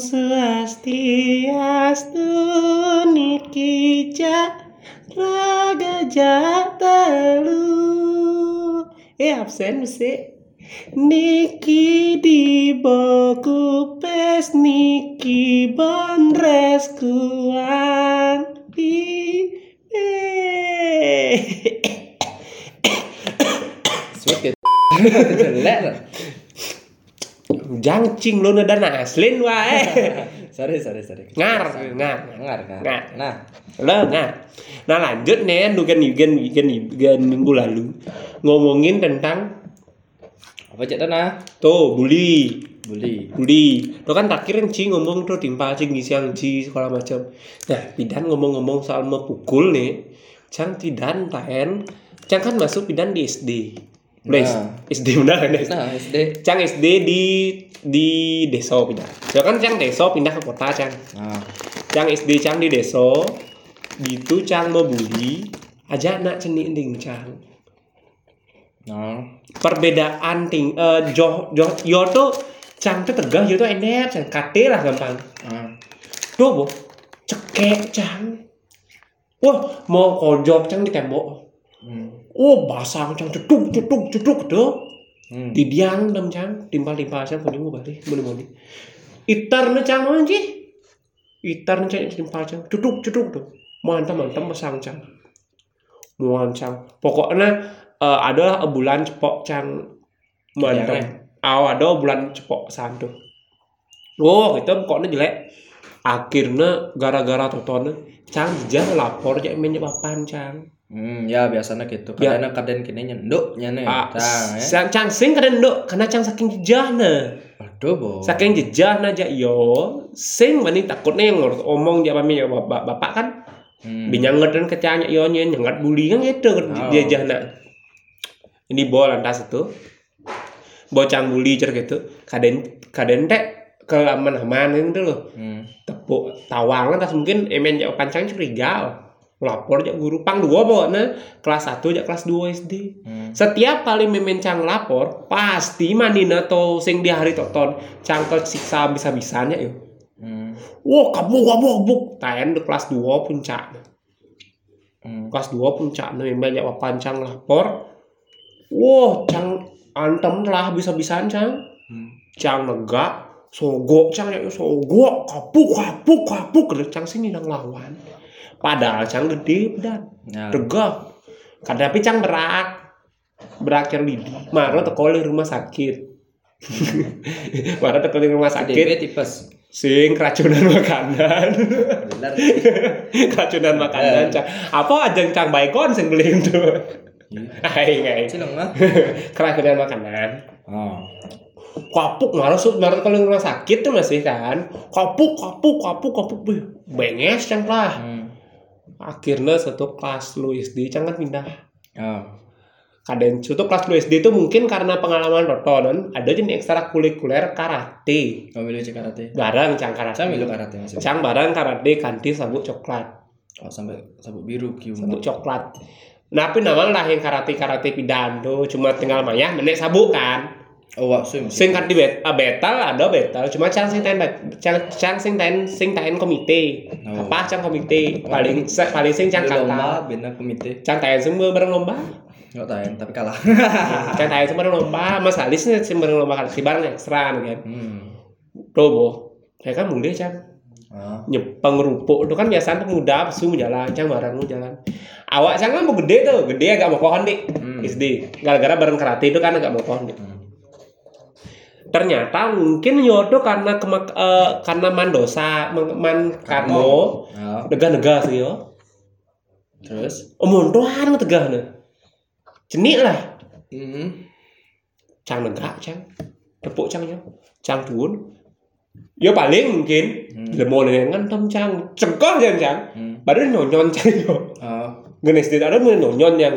Swastiastu ja raga ja telu Eh absen sih Niki di boku pes Niki bonres kuan. Jelek lah. Jangcing lo nada naslin wae. Sorry, sorry, sorry. ngar, ngar, Ngar, ngar. Ngar. Nah, Lo ngar. Nah lanjut nih, nu kan kan kan kan minggu lalu ngomongin tentang apa cek tanah? tuh bully, Bully. bully. Lo kan terakhir Ci ngomong tuh timpa cing siang Ci segala macam. Nah, Pidan ngomong-ngomong soal memukul nih, Cang Pidan taen, Cang kan masuk Pidan di SD. Please, Nah. SD benar kan SD. Nah, SD. Cang SD di di desa pindah. Ya kan Cang desa pindah ke kota Cang. Nah, Cang SD Cang di desa gitu Cang mau bully aja anak cenik ding Cang. nah. Perbedaan ting eh jo jo yo tuh Cang tuh tegas yo tuh enak Cang kate lah gampang. Nah. Tuh bu cekek Cang. Wah mau kojok Cang di tembok. Hmm. Oh basang Cang ceduk ceduk ceduk tuh. Hmm. di diang dam cang timpal timpal cang punya gue balik muni muni itar ne cang mana sih itar ne cang timpal cang cuduk cuduk tuh mantap mantap masang cang muan cang pokoknya eh, ada bulan cepok cang mantap aw ada bulan cepok santu oh itu pokoknya jelek akhirnya gara-gara tontonnya cang jah lapor main papan cang Hmm, ya biasanya gitu. Ya. Kadang kadang kini nyenduk nyane. ah, Tang, ya. cang cang sing kadang dok karena cang saking jejahnya Aduh, bo. saking jejah aja yo sing mani takutnya yang ngurus omong dia pami ya bapak bapak kan Hmm. binyanget dan kecanya yo nyen nyengat buli kan gitu Oh. jejah nak ini bawa lantas itu bocang buli cer gitu kaden kaden teh ke aman-aman itu loh Hmm. tepuk tawang lantas mungkin emen jauh pancang curiga lapor aja guru pang dua pokoknya kelas 1 aja kelas 2 SD Hmm. setiap kali memencang lapor pasti manina atau sing di hari toton cangkel siksa bisa bisanya yuk Hmm. wah kabuk kabuk kabuk. Taen di kelas 2 puncak Hmm. kelas 2 puncak nih banyak pancang lapor. Wah cang antem lah bisa bisaan cang. Hmm. cang negak sogok cang sogok kapuk kapuk kapuk. Cang sini nang lawan. Padahal cang gede dan Ya. tegak tapi cang berak. Berakhir lidi marah teko di rumah sakit. Marah teko di rumah sakit. DP tipes. sing keracunan makanan. Benar. keracunan makanan cang. Apa aja cang baikon sing beli itu? Hai hai mah. keracunan makanan. Oh. Kapuk marah sut marah kalau rumah sakit tuh masih kan kapuk kapuk kapuk kapuk Wih, benges cang lah Hmm. akhirnya satu kelas lu SD cang kan pindah Oh. kadang itu kelas lu SD itu mungkin karena pengalaman tontonan ada jenis ekstrakurikuler karate Kamu milu karate. barang cang karate Saya milu karate maksudnya. cang barang karate kanti sabuk coklat Oh, sampai sabuk biru kium. sabuk coklat nah tapi nama lah yang karate karate pidan tuh cuma tinggal mayah menek sabuk kan Oh, wah, sing. sing kan di bet ah, betal ada betal cuma cang sing tain bet- cang cang sing tain sing tain komite Oh. apa cang komite paling sa- paling sing cang kata lomba bina komite. cang tain semua bareng lomba Enggak tahu, tapi kalah. cang tain semua bareng lomba mas Alis sing bareng lomba kan si bareng ekstra kan hmm. tuh bo saya kan mulai cang Oh. nyepeng rupuk itu kan biasanya pemuda pesu jalan cang bareng jalan awak cang kan mau gede tuh gede agak mau pohon dik Hmm. SD gara-gara bareng karate itu kan agak mau pohon dik Hmm. Ternyata mungkin yodo karena kemak eh, karena mandosa man, man karmo Oh. nega-nega sih yo Terus? omong doang tegah nih cenik lah Hmm. cang nega cang tepuk cang yo cang tuun yo paling mungkin Hmm. lemon dengan tem cang cengkah cang cang Hmm. baru nyonyon cang yo Oh. Genes tidak ada nyonyon yang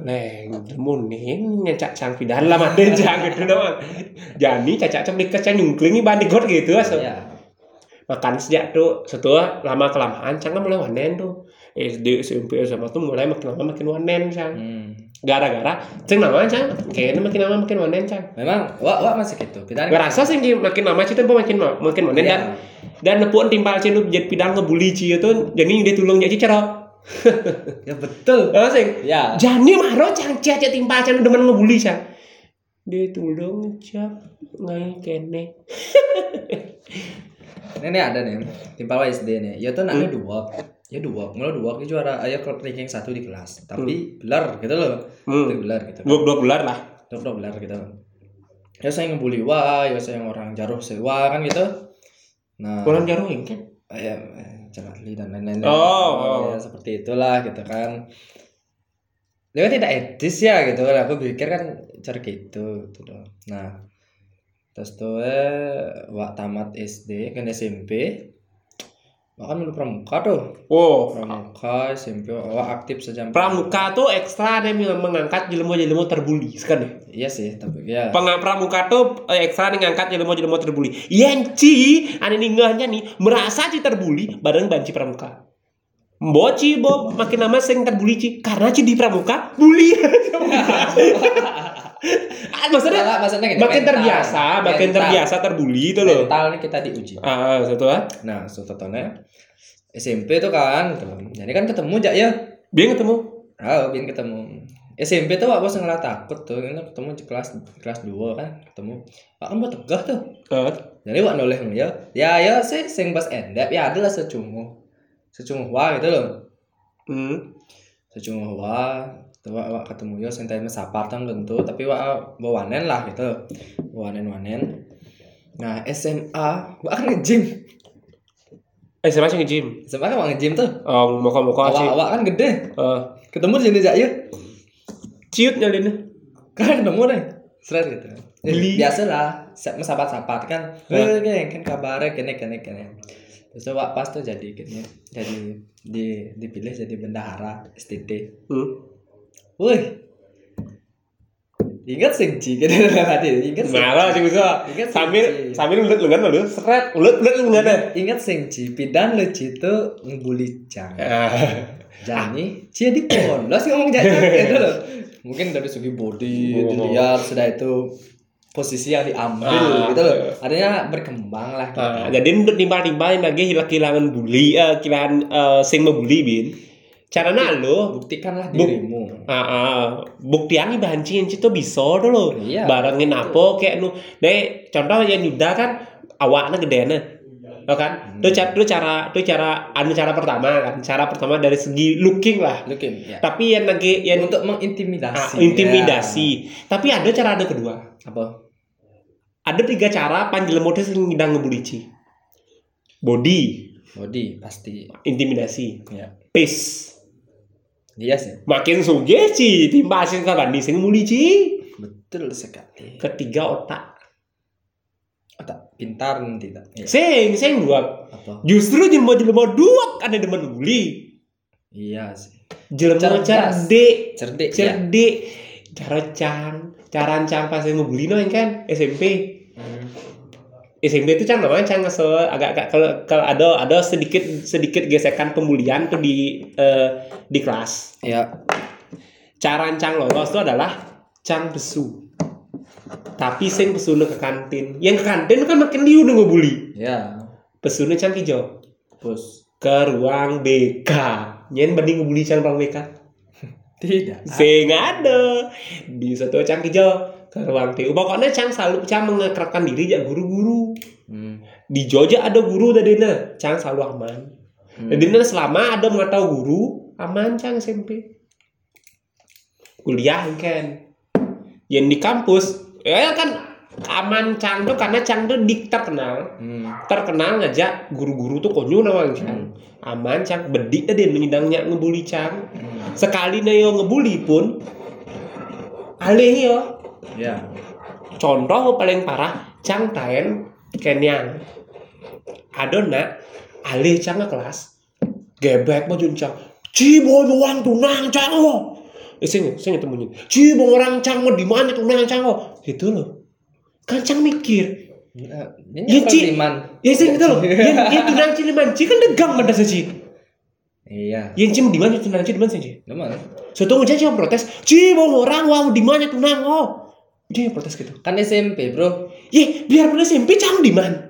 Leng, lemon nih nyacak cang pidahan lah mati cang gitu doang. Jadi cacak cang dikas cang nyungklingi bandi god gitu. Ya. makan sejak tuh setelah lama kelamaan cang mulai wanen tuh SD SMP SMA tuh mulai makin lama makin wanen cang Hmm. gara-gara ceng nama cang kayaknya makin lama makin monen cang Memang wak wak masih gitu. Pidan ngerasa sih makin lama tempo makin ma- makin Iya. dan dan nepuan timpal cinu jadi pidang ngebully Ci itu jadi dia tulung jadi cerok Ya betul. ah sing Ya. jani maro cang cia cia timpal cang demen ngebully cang dia tulung cap ngai kene nih ada nih, timpal SD nih. Ya tuh namanya dua. Ya dua, mulai dua itu juara ayo ke ranking satu di kelas. Tapi belar gitu loh. hmm. Itu belar gitu. dua dua bulan lah Dua dua belar gitu. Ya saya ngebully wah, ya saya orang jaruh sewa kan gitu. Nah, bulan jarum kan ya Jakarli dan lain-lain. Oh, oh. Ya, seperti itulah gitu kan. Dia kan tidak etis ya gitu kan. Aku pikir kan cara gitu gitu loh. Nah, terus tuh eh wak tamat SD kan SMP. Wak kan dulu pramuka tuh. oh Pramuka SMP wak aktif sejam. pramuka tuh ekstra yang mengangkat jelemo-jelemo terbuli sekarang deh Iya sih, tapi ya. Peng pramuka tuh eh, ekstra nih ngangkat jelemo-jelemo terbuli Yenci ane ninggahnya nih merasa ci terbuli bareng banci pramuka Boci bo makin lama sing terbuli ci karena ci di pramuka bully maksudnya maksudnya gini, makin mental. terbiasa makin Mental. terbiasa terbuli itu loh Mental nih kita diuji. ah satu ah Nah, sototonnya SMP tuh kan, jadi kan ketemu jak ya. dia ketemu Ah, biar ketemu. SMP tuh aku sengaja takut tuh, ini ketemu di kelas kelas 2 kan, ketemu. Pak kan buat tegah tuh. Ah, Jadi wak noleh ya. Ya ya sih sing pas endap ya adalah secungu. Secungu wah gitu loh. hmm. Secungu wah tuh wak, wak ketemu ya sing tadi mesapar tang tentu, tapi wak bawanen lah gitu. Bawanen-wanen. Nah, SMA wak kan nge-gym. eh siapa sih nge-gym SMA kan wak nge-gym tuh. oh muka-muka sih Awak-awak kan gede. Ah, Ketemu di sini ya. ciut nyalin kan ketemu deh seret gitu Beli. biasa lah sahabat-sahabat kan Ya. eh kan kabarnya kene kene kene terus wak pas tuh jadi jadi di dipilih jadi bendahara STT hmm. Wih ingat sih Ci gitu hati ingat sing lah sih bisa Ingat sih, sambil sambil ulet lengan lu seret ulet ulet lengan deh. ingat sing Ci pidan lu Ci tuh ngebully Cang Ah. Jani Ci di polos ngomong jajan gitu loh mungkin dari segi body Oh. dilihat sudah itu posisi yang diambil Ah. gitu loh artinya berkembang lah gitu. Ah, jadi untuk timbal-timbal lagi hilang kehilangan bully, eh, kehilangan eh, sing membuli bin. Caranya lo, buktikanlah Buk- dirimu ah, ah, buktian bahan cincin itu bisa dulu. Iya. Barangin apa kayak nu, deh contoh yang Yuda kan awaknya gede nih. Oh kan? Cara, itu cara, itu cara, anu cara pertama kan. Cara pertama dari segi looking lah. looking ya Tapi yang lagi yang untuk ah, mengintimidasi intimidasi. Tapi ada cara ada kedua. ya. apa Ada tiga cara panggil model sing ngidang ngebully Ci. Body, body pasti intimidasi, ya pace. Dia sih Makin suge Ci, timbasin kawan di sing ngembuli Ci. betul sekali Ketiga otak. otak pintar tidak ya. Sing, sing dua. apa Justru jelema jelema dua kan ada demen ngebully. iya sih Jelema Cerdas. cerdik, cerdik ya cerdik. Cara cang, cara cang pas ngebully no kan SMP. Hmm. SMP itu kan namanya can nge agak-agak kalau kalau ada ada sedikit sedikit gesekan pembulian tuh di eh, di kelas. ya Cara cang lolos itu adalah cang besu. Tapi sing pesune ke kantin. Yang ke kantin kan makin liu udah ngebully. ya Pesune cang hijau bos ke ruang BK. Nyen banding ngebully cang ruang BK. Tidak Sing ada di satu cang hijau ke ruang TU. Pokoknya cang selalu cang mengekerkan diri ya guru-guru. hmm. Di Jogja ada guru tadi nah, cang selalu aman. Hmm. Jadi selama ada mata guru aman cang SMP. Kuliah kan. Yang di kampus ya kan aman cang tuh karena cang tuh dik terkenal. Hmm. terkenal ngajak guru-guru tuh konyol nawang cang aman cang bedik tadi menyidangnya ngebully cang Hmm. sekali na yo ngebully pun alih yo. Ya. Contoh paling parah cang taen kenyang. Ada nak alih cang ke kelas gebek mau cang cibo doang tunang cang lo eh sing sing temunya cibo orang cang mau di mana tunang cang lo gitu loh kan cang mikir Ya, Ya, Ci. Ya sing gitu loh yang yang tunang cilimanci kan degang pada seci iya Yang cim di mana tunang cim di mana sih? Memang. Suatu ngejak yang protes, cim mau orang wow di mana tunang oh. Dia yang protes gitu. kan SMP bro Ye, biar pun SMP cang di mana?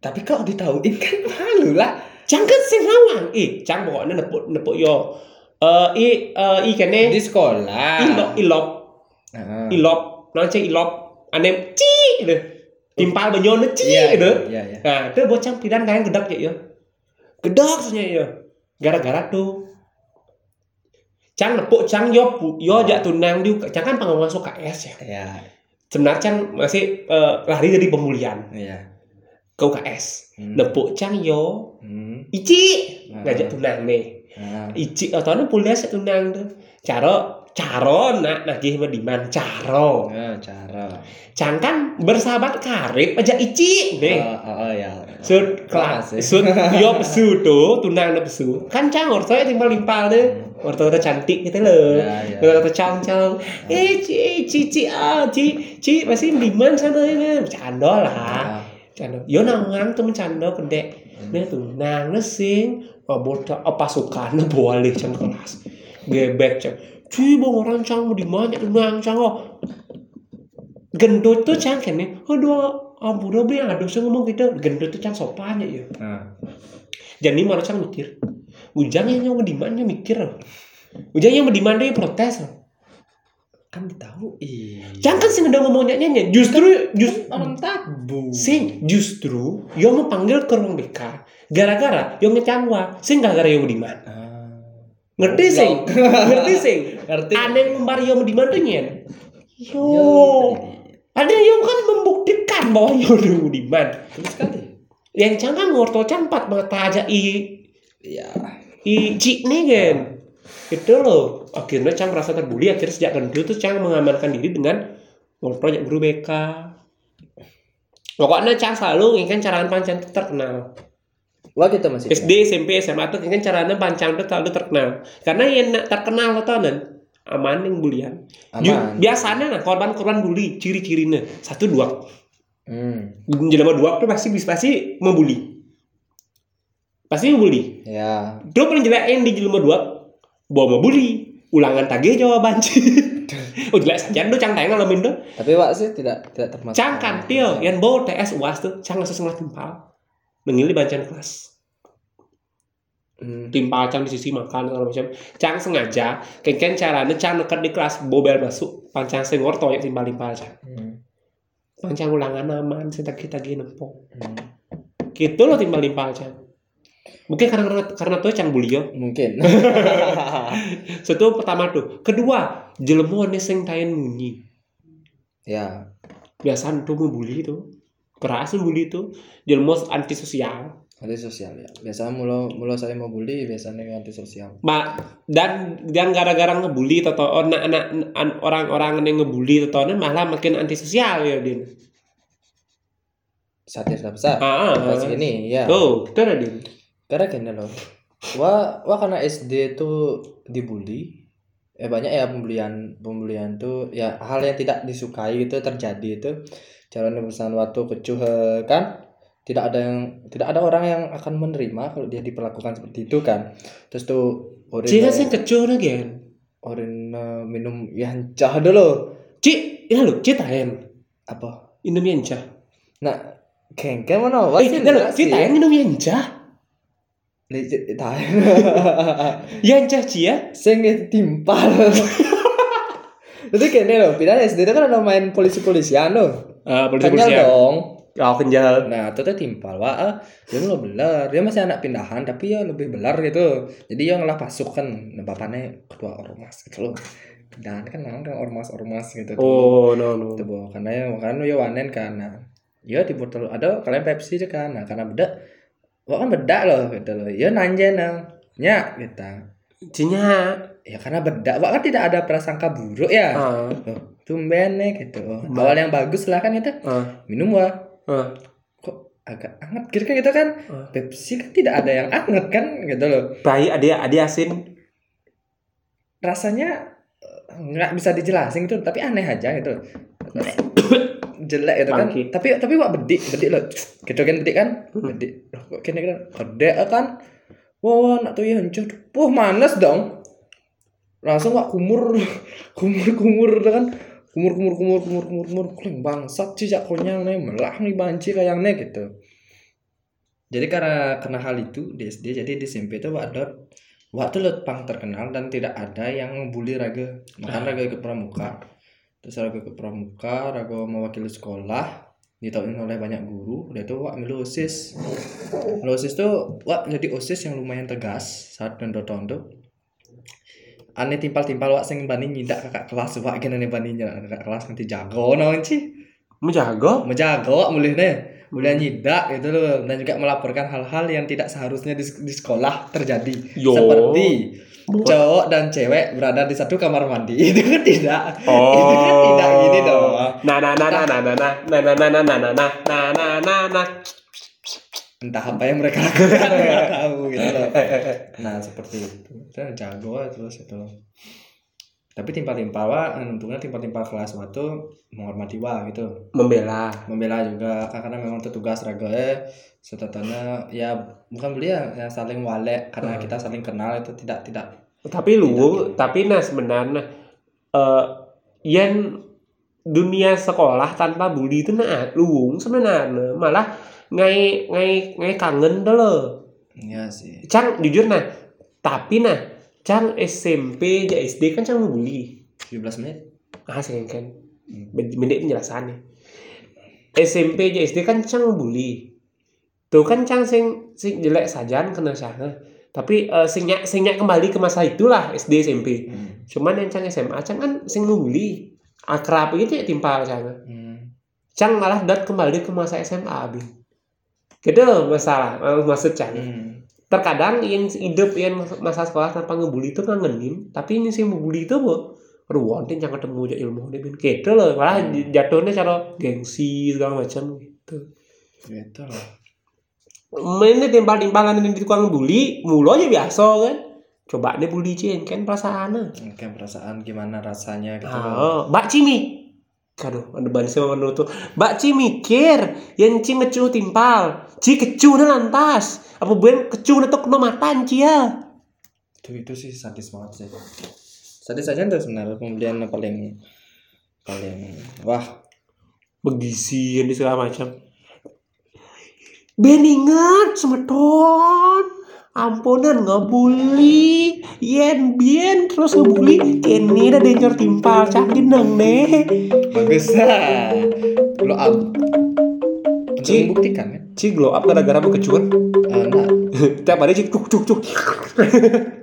tapi kalau ditauin kan malu lah Cang kan sing ngawang. Eh, cang pokoknya nepuk nepuk yo. Eh, i eh i kene di sekolah ilop ilop Heeh. ilop nanti ilop ane ci gitu. Timpal banyon ci iya gitu. iya iya Nah, itu bocah pidan kayak gedak ya. Gedak saja ya. Gara-gara tuh Cang nepuk cang yo yo jak tunang di cang kan pengawas UKS ya. iya Sebenarnya cang masih eh, lari dari pemulihan iya ke UKS. Hmm. Nepuk cang yo Hmm. ici ngajak tunang nih. Ici atau nih pulia sek tunang tuh. Caro caro nak nagih diman caro. Ah, cara Cang kan bersahabat karib aja ici nih. oh, oh, oh, ya Sud kelas, ya. sud yo pesu tuh, tunang na pesu. Kan cang orto ya timbal limpal deh. Orto orto cantik gitu loh. Ya, ya. Orto cang cang. Eh ci ci ci ah ci ci pasti liman sana ini. Bercanda lah. Ah. Bercanda. Yo nangang tuh bercanda kedek. Nah tunang na sing. Wah bocah apa suka na boleh cang kelas. Gebek cang. Ci bang orang cang mau di mana tunang cang oh. Gendut tuh cang kene. Aduh, ampun udah beli ada sih ngomong gitu. Gendut tuh cang sopan ya. Ah. Jadi malah cang mikir. Ujang yang mau di mana mikir. Ujang yang mau di mana dia protes. kan tahu iya Cang kan sih udah ngomongnya nyanyi. Justru just orang tabu sing justru yang mau panggil ke ruang BK. Gara-gara yang ngecangwa. Sing gara-gara yang mau di mana. Ah. Ngerti sing? Ngerti sing? ngerti Aneh lembar yang mau di mana nyen. Yo. Ada yang kan membuktikan bahwa yang mau di mana. terus sekali Yang cang kan ngorto cang empat mata aja i iya i cik nih kan itu loh akhirnya Cang merasa terbuli akhirnya sejak gendut tuh Cang mengamankan diri dengan ngorto guru BK pokoknya Cang selalu ingin caraan pancang itu terkenal wah kita masih SD SMP SMA tuh ingin caranya pancang itu selalu terkenal. Karena yang nak terkenal lo tau nan aman yang bulian. Aman. Biasanya nah korban-korban bully ciri-cirinya satu dua. Hmm. jelema dua tuh pasti pasti membuli. Pasti membuli. Ya. Dia paling jelek yang di jelema dua bawa mau bully. Ulangan tagih jawaban. Oh jelek saja do cang tayang ngalamin do tapi wak sih tidak tidak termasuk. Cang kan tio yang bawa TS uas tuh cang langsung setengah timpal mengili bacaan kelas hmm. timpal cang di sisi makan segala macam. Cang sengaja kengken caranya cang nekat di kelas bobel masuk pancang sengor toyek timpal timpal cang. Hmm. pancang ulangan aman sing tagih tagih nempok. Hmm. gitu loh timpal timpal cang. Mungkin karena karena tuh cang bully yo mungkin. Satu pertama tuh. Kedua jelema nih sing tayen munyi ya. Biasa tuh membuli itu keras bully itu jelma antisosial anti sosial ya. Biasa mulu mulu saya mau bully biasanya anti sosial. Ma, dan dan gara-gara ngebully atau anak-anak an- orang-orang yang ngebully atau malah makin antisosial ya din. Sudah besar. Ah, ah, pas ah. ini ya. Tuh itu ada din. Karena gini loh wah wah karena SD tuh dibully eh banyak ya pembulian pembulian tuh ya hal yang tidak disukai itu terjadi itu. Jalan perusahaan waktu kecuh eh, kan tidak ada yang tidak ada orang yang akan menerima kalau dia diperlakukan seperti itu kan. Terus tuh Orin Cik sih kecil lagi kan Orin eh, minum yancah dulu. Cik, ya lo, tayen apa? Minum yanca nah kengke mana? Wah Eh, dah lo, Cik tayen minum yanca tahan Yanca Cik ya? Sing timpal. Itu kayaknya loh pindah SD itu kan ada main polisi-polisian loh Ah, kenyal polisi-polisi dong Oh, kenjal nah itu tuh timpal wah ah, dia belum belar dia masih anak pindahan tapi ya lebih belar gitu. Jadi ya ngelah pasukan nah, bapaknya ketua ormas gitu loh. Pindahan kan memang kan ormas-ormas gitu tuh. Oh, no, no. Itu, Bo. karena ya karena ya wanen kan. Nah ya di botol ada kalian Pepsi aja kan. Nah karena beda wah kan beda loh gitu loh. Ya nanya nang nya gitu. Cinya ya karena beda wah kan tidak ada prasangka buruk ya. Oh, tumben nih gitu. Oh, Ba- awal yang bagus lah kan itu. Ah, minum wah ah, kok agak anget? Gitu kan gitu kan? Ah. Pepsi kan tidak ada yang anget kan? Gitu loh. Bayi adik adik asin. Rasanya eh, nggak bisa dijelasin gitu tapi aneh aja gitu. Jelek gitu kan? Tapi tapi wak bedik? Bedik loh. Gitu kan bedik kan? Hmm. bedik. Loh kok kini kan gede kan? Wah nak tuh ya hancur. Wah manas dong. Langsung wak kumur kumur kumur kan kumur kumur kumur kumur kumur kumur kuling bangsat cicak konyang nih melah nih banci kayak nih gitu. Jadi karena karena hal itu di SD jadi di SMP itu wak ada wak tuh pang terkenal dan tidak ada yang bully raga. Makan raga ikut pramuka. Terus raga ikut pramuka raga mewakili sekolah ditauin oleh banyak guru. Udah itu wak milu osis. Milu osis tuh wak jadi osis yang lumayan tegas saat tahun tuh aneh timpal-timpal wak sing bani nyidak kakak kelas wak gini nih bani nyidak kakak kelas nanti jago nawan sih Menjago. menjago wak mulih nih mulai nyidak gitu loh dan juga melaporkan hal-hal yang tidak seharusnya di, di sekolah terjadi Yo. seperti cowok dan cewek berada di satu kamar mandi itu kan tidak Oh. itu kan tidak gini dong Nah nah nah nah nah nah nah nah nah nah nah nah nah nah nah nah nah nah entah apa yang mereka lakukan nggak tahu gitu loh Eh, eh, eh. nah seperti itu. Saya jago terus itu. Tapi timpal-timpal wa untungnya timpal-timpal kelas waktu menghormati wa gitu. Membela. membela juga karena memang itu tugas ragae setetanya ya bukan beli ya, ya saling walek karena Hmm. kita saling kenal itu tidak tidak. Tapi lu, Tidak, tapi nah sebenarnya eh yang dunia sekolah tanpa bully itu nah luwung sebenarnya. Malah ngai ngai ngai kangen tuh lo. ya sih Cang jujur nah, tapi nah Cang SMP aja SD kan Cang bully. 17 menit Ah sih kan. Hmm. Menit penjelasannya. SMP aja SD kan Cang bully. Tuh kan Cang sing sing jelek saja kena sana. Tapi eh, sing nyak- sing nyak kembali ke masa itulah SD SMP. hmm. Cuman yang Cang SMA Cang kan sing nungli akrab gitu ya timpal Cang. Hmm. Cang malah dat kembali ke masa SMA abi. Gitu masalah eh, maksud Cang. Hmm. Terkadang yang hidup yang masa sekolah tanpa ngebully itu ngangenin, tapi ini sih ngebully itu bu ruang jangan ketemu aja ilmu dia bin gitu loh malah Hmm. jatuhnya cara gengsi segala macam gitu gitu loh mainnya timpal-timpalan ini di tukang bully mulu aja biasa kan coba deh bully cien kan perasaan Oke, perasaan gimana rasanya gitu loh. Oh, Mbak Cimi. Aduh, ada ban sama menutup. Mbak Ci mikir, yang Ci ngecuh timpal. Ci kecuh na lantas. Apa ben kecuh na tuh kena mata Ci ya. itu itu sih sadis banget sih sadis aja tuh sebenarnya pembelian yang paling paling wah Begisi yang di segala macam. Ben ingat semeton. Ampunan ngebully. Yen bien terus ngebully. Kini ada danger timpal. Cakin nang nih. bagus lah untuk Ci. membuktikan kan Ci glow up gara-gara bekecuan. Eh, enggak Tiap hari Ci cuk cuk cuk.